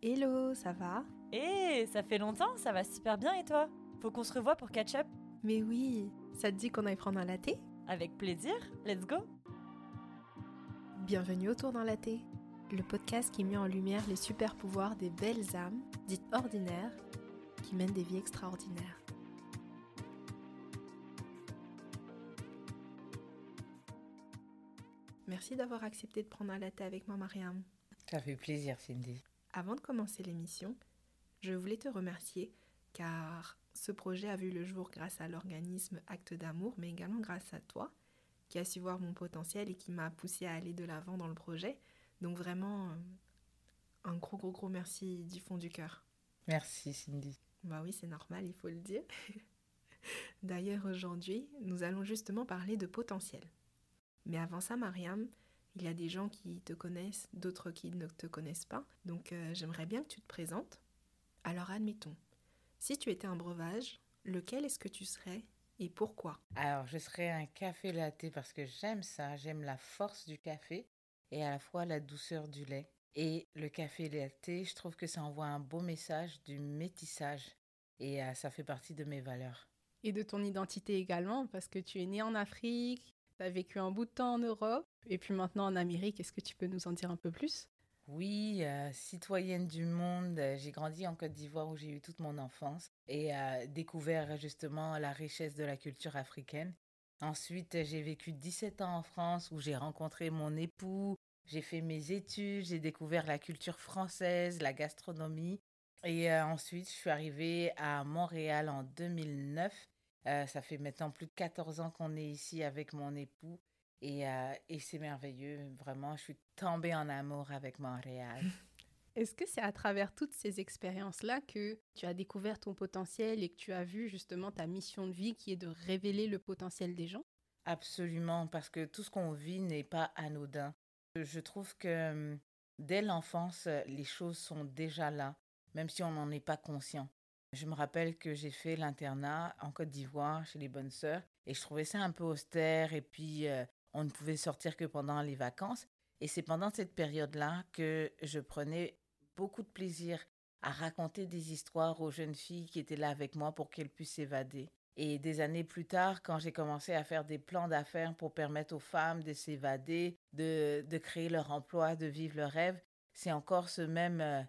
Hello, ça va? Hé, ça fait longtemps, ça va super bien et toi? Faut qu'on se revoie pour catch up Mais oui, ça te dit qu'on aille prendre un latte? Avec plaisir, let's go Bienvenue autour d'un latte, le podcast qui met en lumière les super pouvoirs des belles âmes, dites ordinaires, qui mènent des vies extraordinaires. Merci d'avoir accepté de prendre un latte avec moi, Mariam. Ça fait plaisir, Cindy. Avant de commencer l'émission, je voulais te remercier car ce projet a vu le jour grâce à l'organisme Acte d'amour, mais également grâce à toi qui a su voir mon potentiel et qui m'a poussé à aller de l'avant dans le projet. Donc vraiment, euh, un gros, gros, gros merci du fond du cœur. Merci, Cindy. Bah oui, c'est normal, il faut le dire. D'ailleurs, aujourd'hui, nous allons justement parler de potentiel. Mais avant ça, Mariam, il y a des gens qui te connaissent, d'autres qui ne te connaissent pas. Donc euh, j'aimerais bien que tu te présentes. Alors admettons, si tu étais un breuvage, lequel est-ce que tu serais et pourquoi? Alors, je serais un café latte parce que j'aime ça, j'aime la force du café et à la fois la douceur du lait. Et le café latte, je trouve que ça envoie un beau message du métissage et euh, ça fait partie de mes valeurs. Et de ton identité également, parce que tu es né en Afrique, tu as vécu un bout de temps en Europe et puis maintenant en Amérique. Est-ce que tu peux nous en dire un peu plus? Oui, euh, citoyenne du monde, euh, j'ai grandi en Côte d'Ivoire où j'ai eu toute mon enfance et euh, découvert justement la richesse de la culture africaine. Ensuite, j'ai vécu 17 ans en France où j'ai rencontré mon époux, j'ai fait mes études, j'ai découvert la culture française, la gastronomie. Et ensuite, je suis arrivée à Montréal en 2009 euh, ça fait maintenant plus de 14 ans qu'on est ici avec mon époux et, euh, et c'est merveilleux. Vraiment, je suis tombée en amour avec Montréal. Est-ce que c'est à travers toutes ces expériences-là que tu as découvert ton potentiel et que tu as vu justement ta mission de vie qui est de révéler le potentiel des gens? Absolument, parce que tout ce qu'on vit n'est pas anodin. Je trouve que hum, dès l'enfance, les choses sont déjà là, même si on n'en est pas conscient. Je me rappelle que j'ai fait l'internat en Côte d'Ivoire chez les bonnes sœurs et je trouvais ça un peu austère et puis euh, on ne pouvait sortir que pendant les vacances. Et c'est pendant cette période-là que je prenais beaucoup de plaisir à raconter des histoires aux jeunes filles qui étaient là avec moi pour qu'elles puissent s'évader. Et des années plus tard, quand j'ai commencé à faire des plans d'affaires pour permettre aux femmes de s'évader, de, de créer leur emploi, de vivre leur rêve, c'est encore ce même, euh,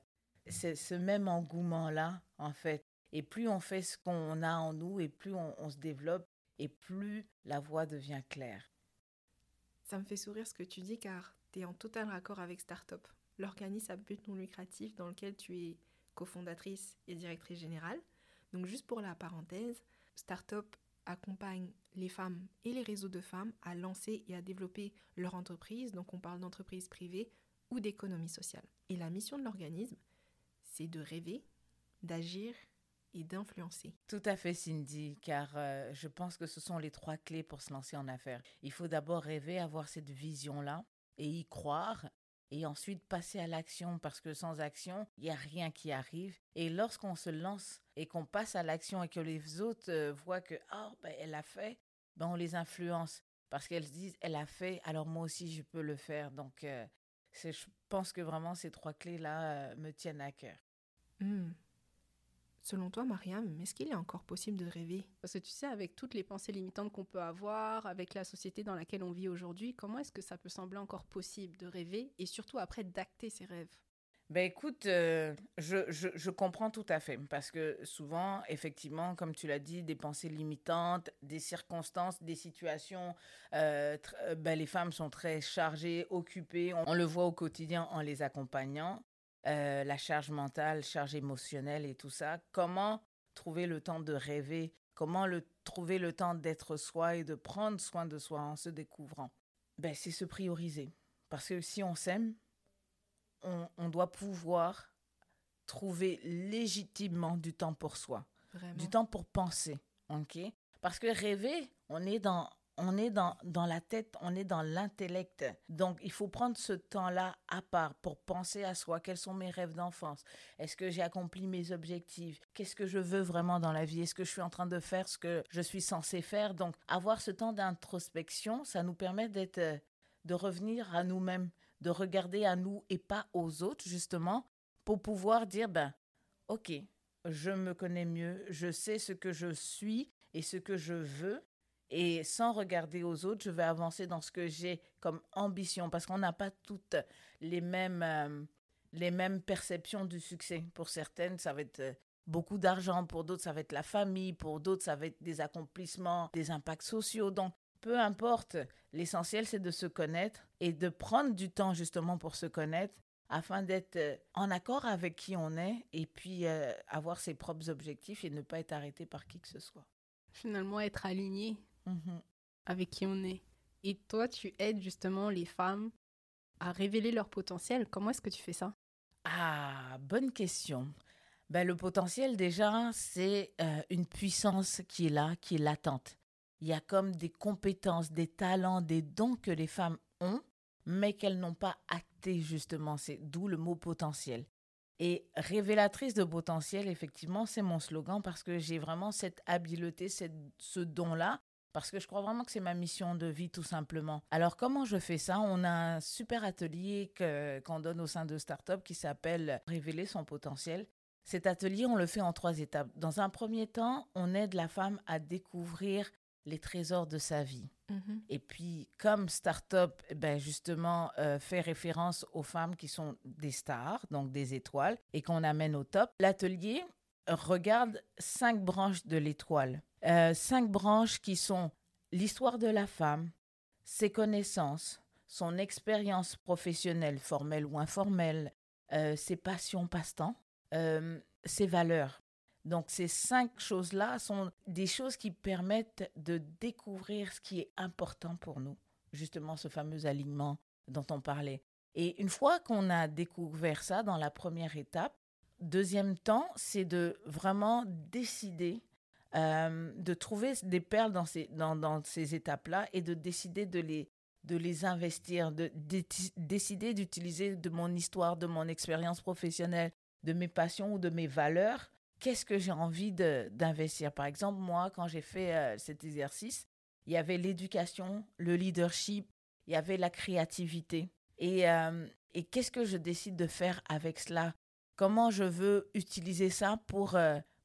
ce même engouement-là, en fait, et plus on fait ce qu'on a en nous, et plus on, se développe, et plus la voie devient claire. Ça me fait sourire ce que tu dis, car tu es en total raccord avec Startup, l'organisme à but non lucratif dans lequel tu es cofondatrice et directrice générale. Donc juste pour la parenthèse, Startup accompagne les femmes et les réseaux de femmes à lancer et à développer leur entreprise. Donc on parle d'entreprise privée ou d'économie sociale. Et la mission de l'organisme, c'est de rêver, d'agir et d'influencer. Tout à fait, Cindy, car euh, je pense que ce sont les trois clés pour se lancer en affaires. Il faut d'abord rêver, avoir cette vision-là et y croire, et ensuite passer à l'action, parce que sans action, il n'y a rien qui arrive. Et lorsqu'on se lance et qu'on passe à l'action et que les autres euh, voient que, oh, ben, elle a fait, ben, on les influence, parce qu'elles se disent, elle a fait, alors moi aussi, je peux le faire. Donc, euh, je pense que vraiment ces trois clés-là me tiennent à cœur. Hmm. Selon toi, Mariam, est-ce qu'il est encore possible de rêver? Parce que tu sais, avec toutes les pensées limitantes qu'on peut avoir, avec la société dans laquelle on vit aujourd'hui, comment est-ce que ça peut sembler encore possible de rêver et surtout après d'acter ses rêves? Ben écoute, euh, je, je, comprends tout à fait, parce que souvent, effectivement, comme tu l'as dit, des pensées limitantes, des circonstances, des situations, euh, euh, ben les femmes sont très chargées, occupées, on le voit au quotidien en les accompagnant. Euh, la charge mentale, charge émotionnelle et tout ça. Comment trouver le temps de rêver? Comment le, trouver le temps d'être soi et de prendre soin de soi en se découvrant? Ben, C'est se prioriser. Parce que si on s'aime, on, doit pouvoir trouver légitimement du temps pour soi, du temps pour penser. ok? Parce que rêver, on est dans on est dans, dans la tête, on est dans l'intellect. Donc, il faut prendre ce temps-là à part pour penser à soi. Quels sont mes rêves d'enfance? Est-ce que j'ai accompli mes objectifs? Qu'est-ce que je veux vraiment dans la vie? Est-ce que je suis en train de faire ce que je suis censé faire? Donc, avoir ce temps d'introspection, ça nous permet d'être, de revenir à nous-mêmes, de regarder à nous et pas aux autres, justement, pour pouvoir dire, ben, ok, je me connais mieux, je sais ce que je suis et ce que je veux. Et sans regarder aux autres, je vais avancer dans ce que j'ai comme ambition parce qu'on n'a pas toutes les mêmes, euh, les mêmes perceptions du succès. Pour certaines, ça va être euh, beaucoup d'argent, pour d'autres, ça va être la famille, pour d'autres, ça va être des accomplissements, des impacts sociaux. Donc, peu importe, l'essentiel, c'est de se connaître et de prendre du temps justement pour se connaître afin d'être euh, en accord avec qui on est et puis avoir ses propres objectifs et ne pas être arrêté par qui que ce soit. Finalement, être aligné Mhm. avec qui on est. Et toi, tu aides justement les femmes à révéler leur potentiel. Comment est-ce que tu fais ça? Ah, bonne question. Ben, le potentiel, déjà, c'est euh, une puissance qui est là, qui est latente. Il y a comme des compétences, des talents, des dons que les femmes ont, mais qu'elles n'ont pas actés, justement. C'est d'où le mot potentiel. Et révélatrice de potentiel, effectivement, c'est mon slogan parce que j'ai vraiment cette habileté, cette, ce don-là parce que je crois vraiment que c'est ma mission de vie tout simplement. Alors comment je fais ça? On a un super atelier qu'on donne au sein de Startup qui s'appelle Révéler son potentiel. Cet atelier, on le fait en trois étapes. Dans un premier temps, on aide la femme à découvrir les trésors de sa vie. Mhm. Et puis, comme Startup, eh ben justement, euh, fait référence aux femmes qui sont des stars, donc des étoiles, et qu'on amène au top, l'atelier regarde cinq branches de l'étoile. Euh, cinq branches qui sont l'histoire de la femme, ses connaissances, son expérience professionnelle, formelle ou informelle, euh, ses passions, passe-temps, euh, ses valeurs. Donc ces cinq choses-là sont des choses qui permettent de découvrir ce qui est important pour nous, justement ce fameux alignement dont on parlait. Et une fois qu'on a découvert ça dans la première étape, deuxième temps, c'est de vraiment décider euh, de trouver des perles dans ces, dans, dans ces étapes-là et de décider de les, de les investir, de, décider d'utiliser de mon histoire, de mon expérience professionnelle, de mes passions ou de mes valeurs. Qu'est-ce que j'ai envie d'investir? Par exemple, moi, quand j'ai fait euh, cet exercice, il y avait l'éducation, le leadership, il y avait la créativité. Et, euh, et qu'est-ce que je décide de faire avec cela? Comment je veux utiliser ça pour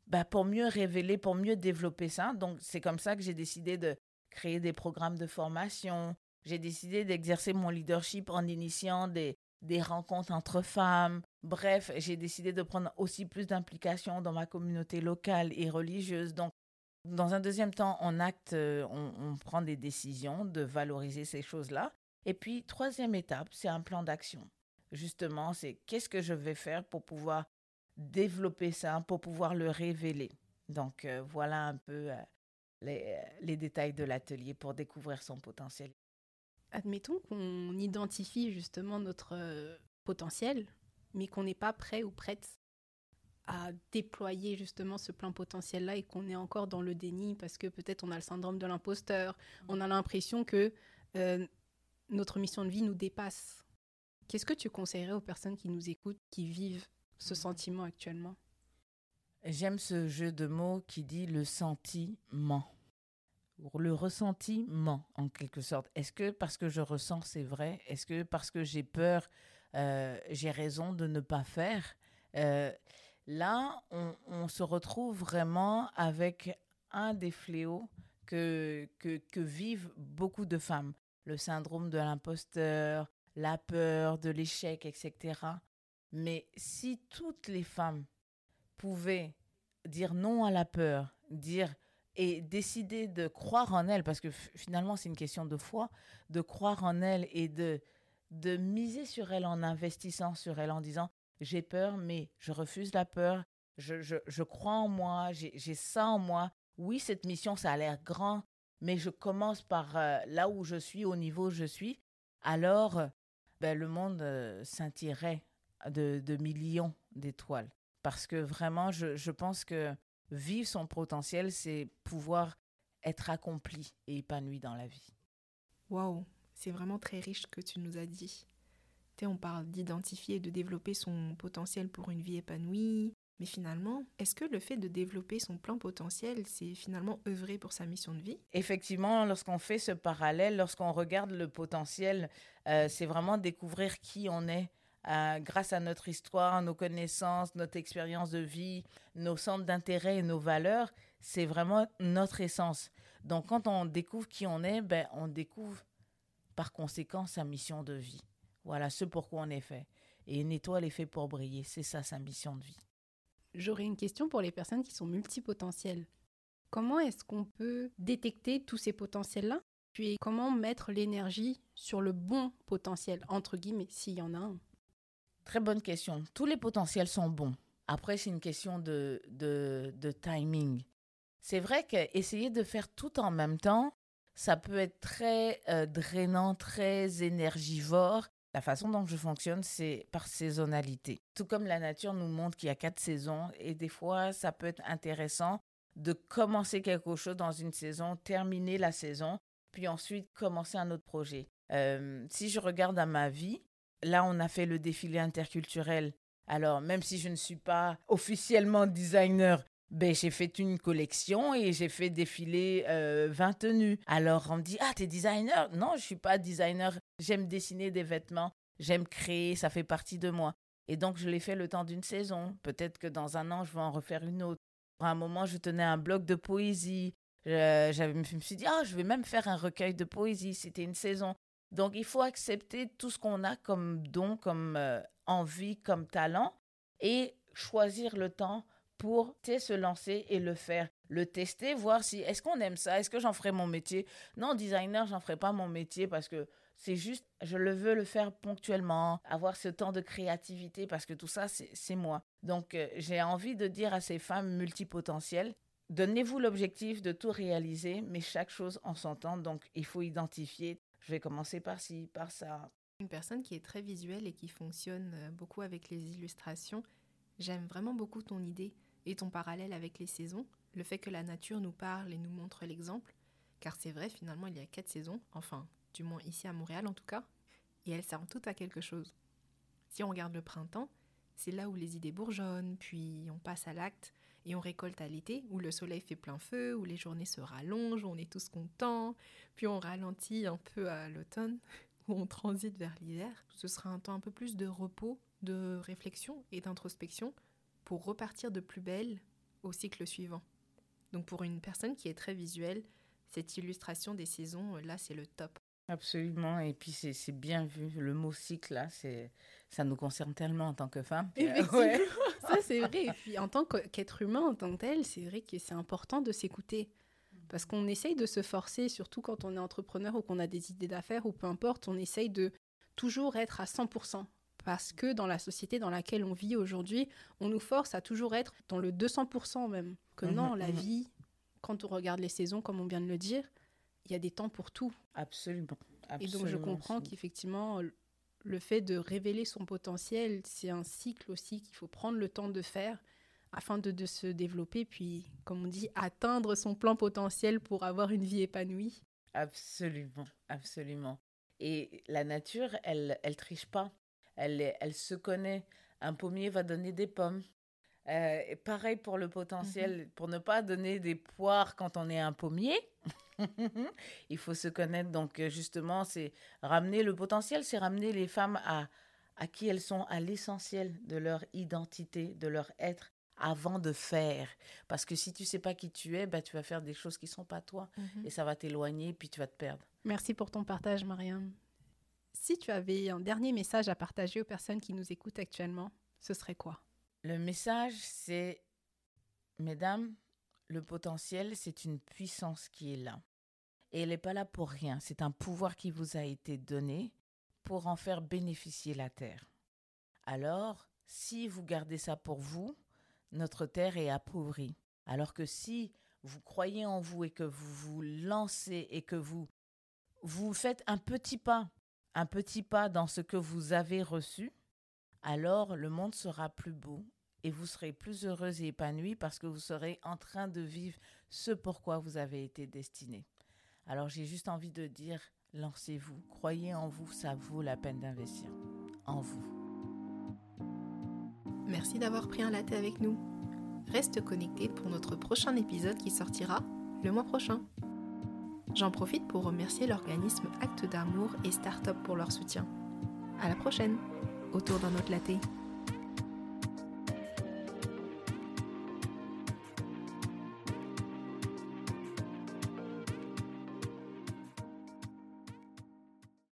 bah, pour mieux révéler, pour mieux développer ça. Donc, c'est comme ça que j'ai décidé de créer des programmes de formation. J'ai décidé d'exercer mon leadership en initiant des, des rencontres entre femmes. Bref, j'ai décidé de prendre aussi plus d'implication dans ma communauté locale et religieuse. Donc, dans un deuxième temps, acte, euh, on, on prend des décisions de valoriser ces choses-là. Et puis, troisième étape, c'est un plan d'action. Justement, c'est qu'est-ce que je vais faire pour pouvoir développer ça pour pouvoir le révéler. Donc euh, voilà un peu euh, les, euh, les, détails de l'atelier pour découvrir son potentiel. Admettons qu'on identifie justement notre potentiel, mais qu'on n'est pas prêt ou prête à déployer justement ce plein potentiel-là et qu'on est encore dans le déni parce que peut-être on a le syndrome de l'imposteur, on a l'impression que notre mission de vie nous dépasse. Qu'est-ce que tu conseillerais aux personnes qui nous écoutent, qui vivent ce sentiment actuellement? J'aime ce jeu de mots qui dit le sentiment. Le ressentiment, en quelque sorte. Est-ce que parce que je ressens, c'est vrai? Est-ce que parce que j'ai peur, euh, j'ai raison de ne pas faire? Euh, Là, on, on, se retrouve vraiment avec un des fléaux que, que, que vivent beaucoup de femmes. Le syndrome de l'imposteur, la peur de l'échec, etc. Mais si toutes les femmes pouvaient dire non à la peur, dire et décider de croire en elles, parce que finalement c'est une question de foi, de croire en elles et de, de miser sur elles en investissant sur elles, en disant j'ai peur, mais je refuse la peur, je, je, crois en moi, j'ai ça en moi. Oui, cette mission, ça a l'air grand, mais je commence par euh, là où je suis, au niveau où je suis, alors ben, le monde euh, de, millions d'étoiles. Parce que vraiment, je, je pense que vivre son potentiel, c'est pouvoir être accompli et épanoui dans la vie. Waouh, c'est vraiment très riche que tu nous as dit. Tu on parle d'identifier et de développer son potentiel pour une vie épanouie. Mais finalement, est-ce que le fait de développer son plein potentiel, c'est finalement œuvrer pour sa mission de vie? Effectivement, lorsqu'on fait ce parallèle, lorsqu'on regarde le potentiel, euh, c'est vraiment découvrir qui on est euh, grâce à notre histoire, nos connaissances, notre expérience de vie, nos centres d'intérêt et nos valeurs, c'est vraiment notre essence. Donc quand on découvre qui on est, ben, on découvre par conséquent sa mission de vie. Voilà ce pourquoi on est fait. Et une étoile est faite pour briller, c'est ça sa mission de vie. J'aurais une question pour les personnes qui sont multipotentielles. Comment est-ce qu'on peut détecter tous ces potentiels-là? Puis comment mettre l'énergie sur le bon potentiel, entre guillemets, s'il y en a un? Très bonne question. Tous les potentiels sont bons. Après, c'est une question de, de, timing. C'est vrai qu'essayer de faire tout en même temps, ça peut être très euh, drainant, très énergivore. La façon dont je fonctionne, c'est par saisonnalité. Tout comme la nature nous montre qu'il y a quatre saisons, et des fois, ça peut être intéressant de commencer quelque chose dans une saison, terminer la saison, puis ensuite commencer un autre projet. Euh, si je regarde à ma vie, là, on a fait le défilé interculturel. Alors, même si je ne suis pas officiellement designer, ben, j'ai fait une collection et j'ai fait défiler 20 euh, tenues. Alors, on me dit, ah, t'es designer? Non, je suis pas designer. J'aime dessiner des vêtements. J'aime créer, ça fait partie de moi. Et donc, je l'ai fait le temps d'une saison. Peut-être que dans un an, je vais en refaire une autre. À un moment, je tenais un blog de poésie. Je, me suis dit, ah, je vais même faire un recueil de poésie. C'était une saison. Donc, il faut accepter tout ce qu'on a comme don, comme euh, envie, comme talent et choisir le temps pour se lancer et le faire, le tester, voir si est-ce qu'on aime ça, est-ce que j'en ferai mon métier? Non, designer, j'en ferai pas mon métier parce que c'est juste, je le veux le faire ponctuellement, avoir ce temps de créativité parce que tout ça, c'est moi. Donc, euh, j'ai envie de dire à ces femmes multipotentielles, donnez-vous l'objectif de tout réaliser, mais chaque chose en son temps. Donc, il faut identifier je vais commencer par ci, par ça. Une personne qui est très visuelle et qui fonctionne euh, beaucoup avec les illustrations, j'aime vraiment beaucoup ton idée et ton parallèle avec les saisons, le fait que la nature nous parle et nous montre l'exemple, car c'est vrai, finalement, il y a quatre saisons, enfin, du moins ici à Montréal en tout cas, et elles servent toutes à quelque chose. Si on regarde le printemps, c'est là où les idées bourgeonnent, puis on passe à l'acte, et on récolte à l'été, où le soleil fait plein feu, où les journées se rallongent, où on est tous contents, puis on ralentit un peu à l'automne, où on transite vers l'hiver. Ce sera un temps un peu plus de repos, de réflexion et d'introspection pour repartir de plus belle au cycle suivant. Donc pour une personne qui est très visuelle, cette illustration des saisons, là, c'est le top. Absolument, et puis c'est bien vu. Le mot cycle, là, ça nous concerne tellement en tant que femme. ça c'est vrai. Et puis en tant qu'être humain, en tant que tel, c'est vrai que c'est important de s'écouter. Parce qu'on essaye de se forcer, surtout quand on est entrepreneur ou qu'on a des idées d'affaires ou peu importe, on essaye de toujours être à 100%. Parce que dans la société dans laquelle on vit aujourd'hui, on nous force à toujours être dans le 200% même. Que mhm, non, la mhm. vie, quand on regarde les saisons, comme on vient de le dire, il y a des temps pour tout. Absolument. Et donc je comprends qu'effectivement, le fait de révéler son potentiel, c'est un cycle aussi qu'il faut prendre le temps de faire afin de, de, se développer, puis, comme on dit, atteindre son plan potentiel pour avoir une vie épanouie. Absolument, absolument. Et la nature, elle, elle triche pas. Elle, elle se connaît. Un pommier va donner des pommes. Euh, pareil pour le potentiel, mhm. pour ne pas donner des poires quand on est un pommier, il faut se connaître. Donc euh, justement, c'est ramener le potentiel, c'est ramener les femmes à, à qui elles sont, à l'essentiel de leur identité, de leur être avant de faire. Parce que si tu sais pas qui tu es, bah, tu vas faire des choses qui sont pas toi mhm. et ça va t'éloigner puis tu vas te perdre. Merci pour ton partage, Mariam. Si tu avais un dernier message à partager aux personnes qui nous écoutent actuellement, ce serait quoi? Le message, c'est, mesdames, le potentiel, c'est une puissance qui est là. Et elle n'est pas là pour rien. C'est un pouvoir qui vous a été donné pour en faire bénéficier la Terre. Alors, si vous gardez ça pour vous, notre Terre est appauvrie. Alors que si vous croyez en vous et que vous vous lancez et que vous vous faites un petit pas, un petit pas dans ce que vous avez reçu, alors le monde sera plus beau et vous serez plus heureuse et épanouie parce que vous serez en train de vivre ce pourquoi vous avez été destiné. Alors j'ai juste envie de dire, lancez-vous, croyez en vous, ça vaut la peine d'investir en vous. Merci d'avoir pris un latte avec nous. Reste connecté pour notre prochain épisode qui sortira le mois prochain. J'en profite pour remercier l'organisme Acte d'amour et Startup pour leur soutien. À la prochaine! autour d'un autre latte.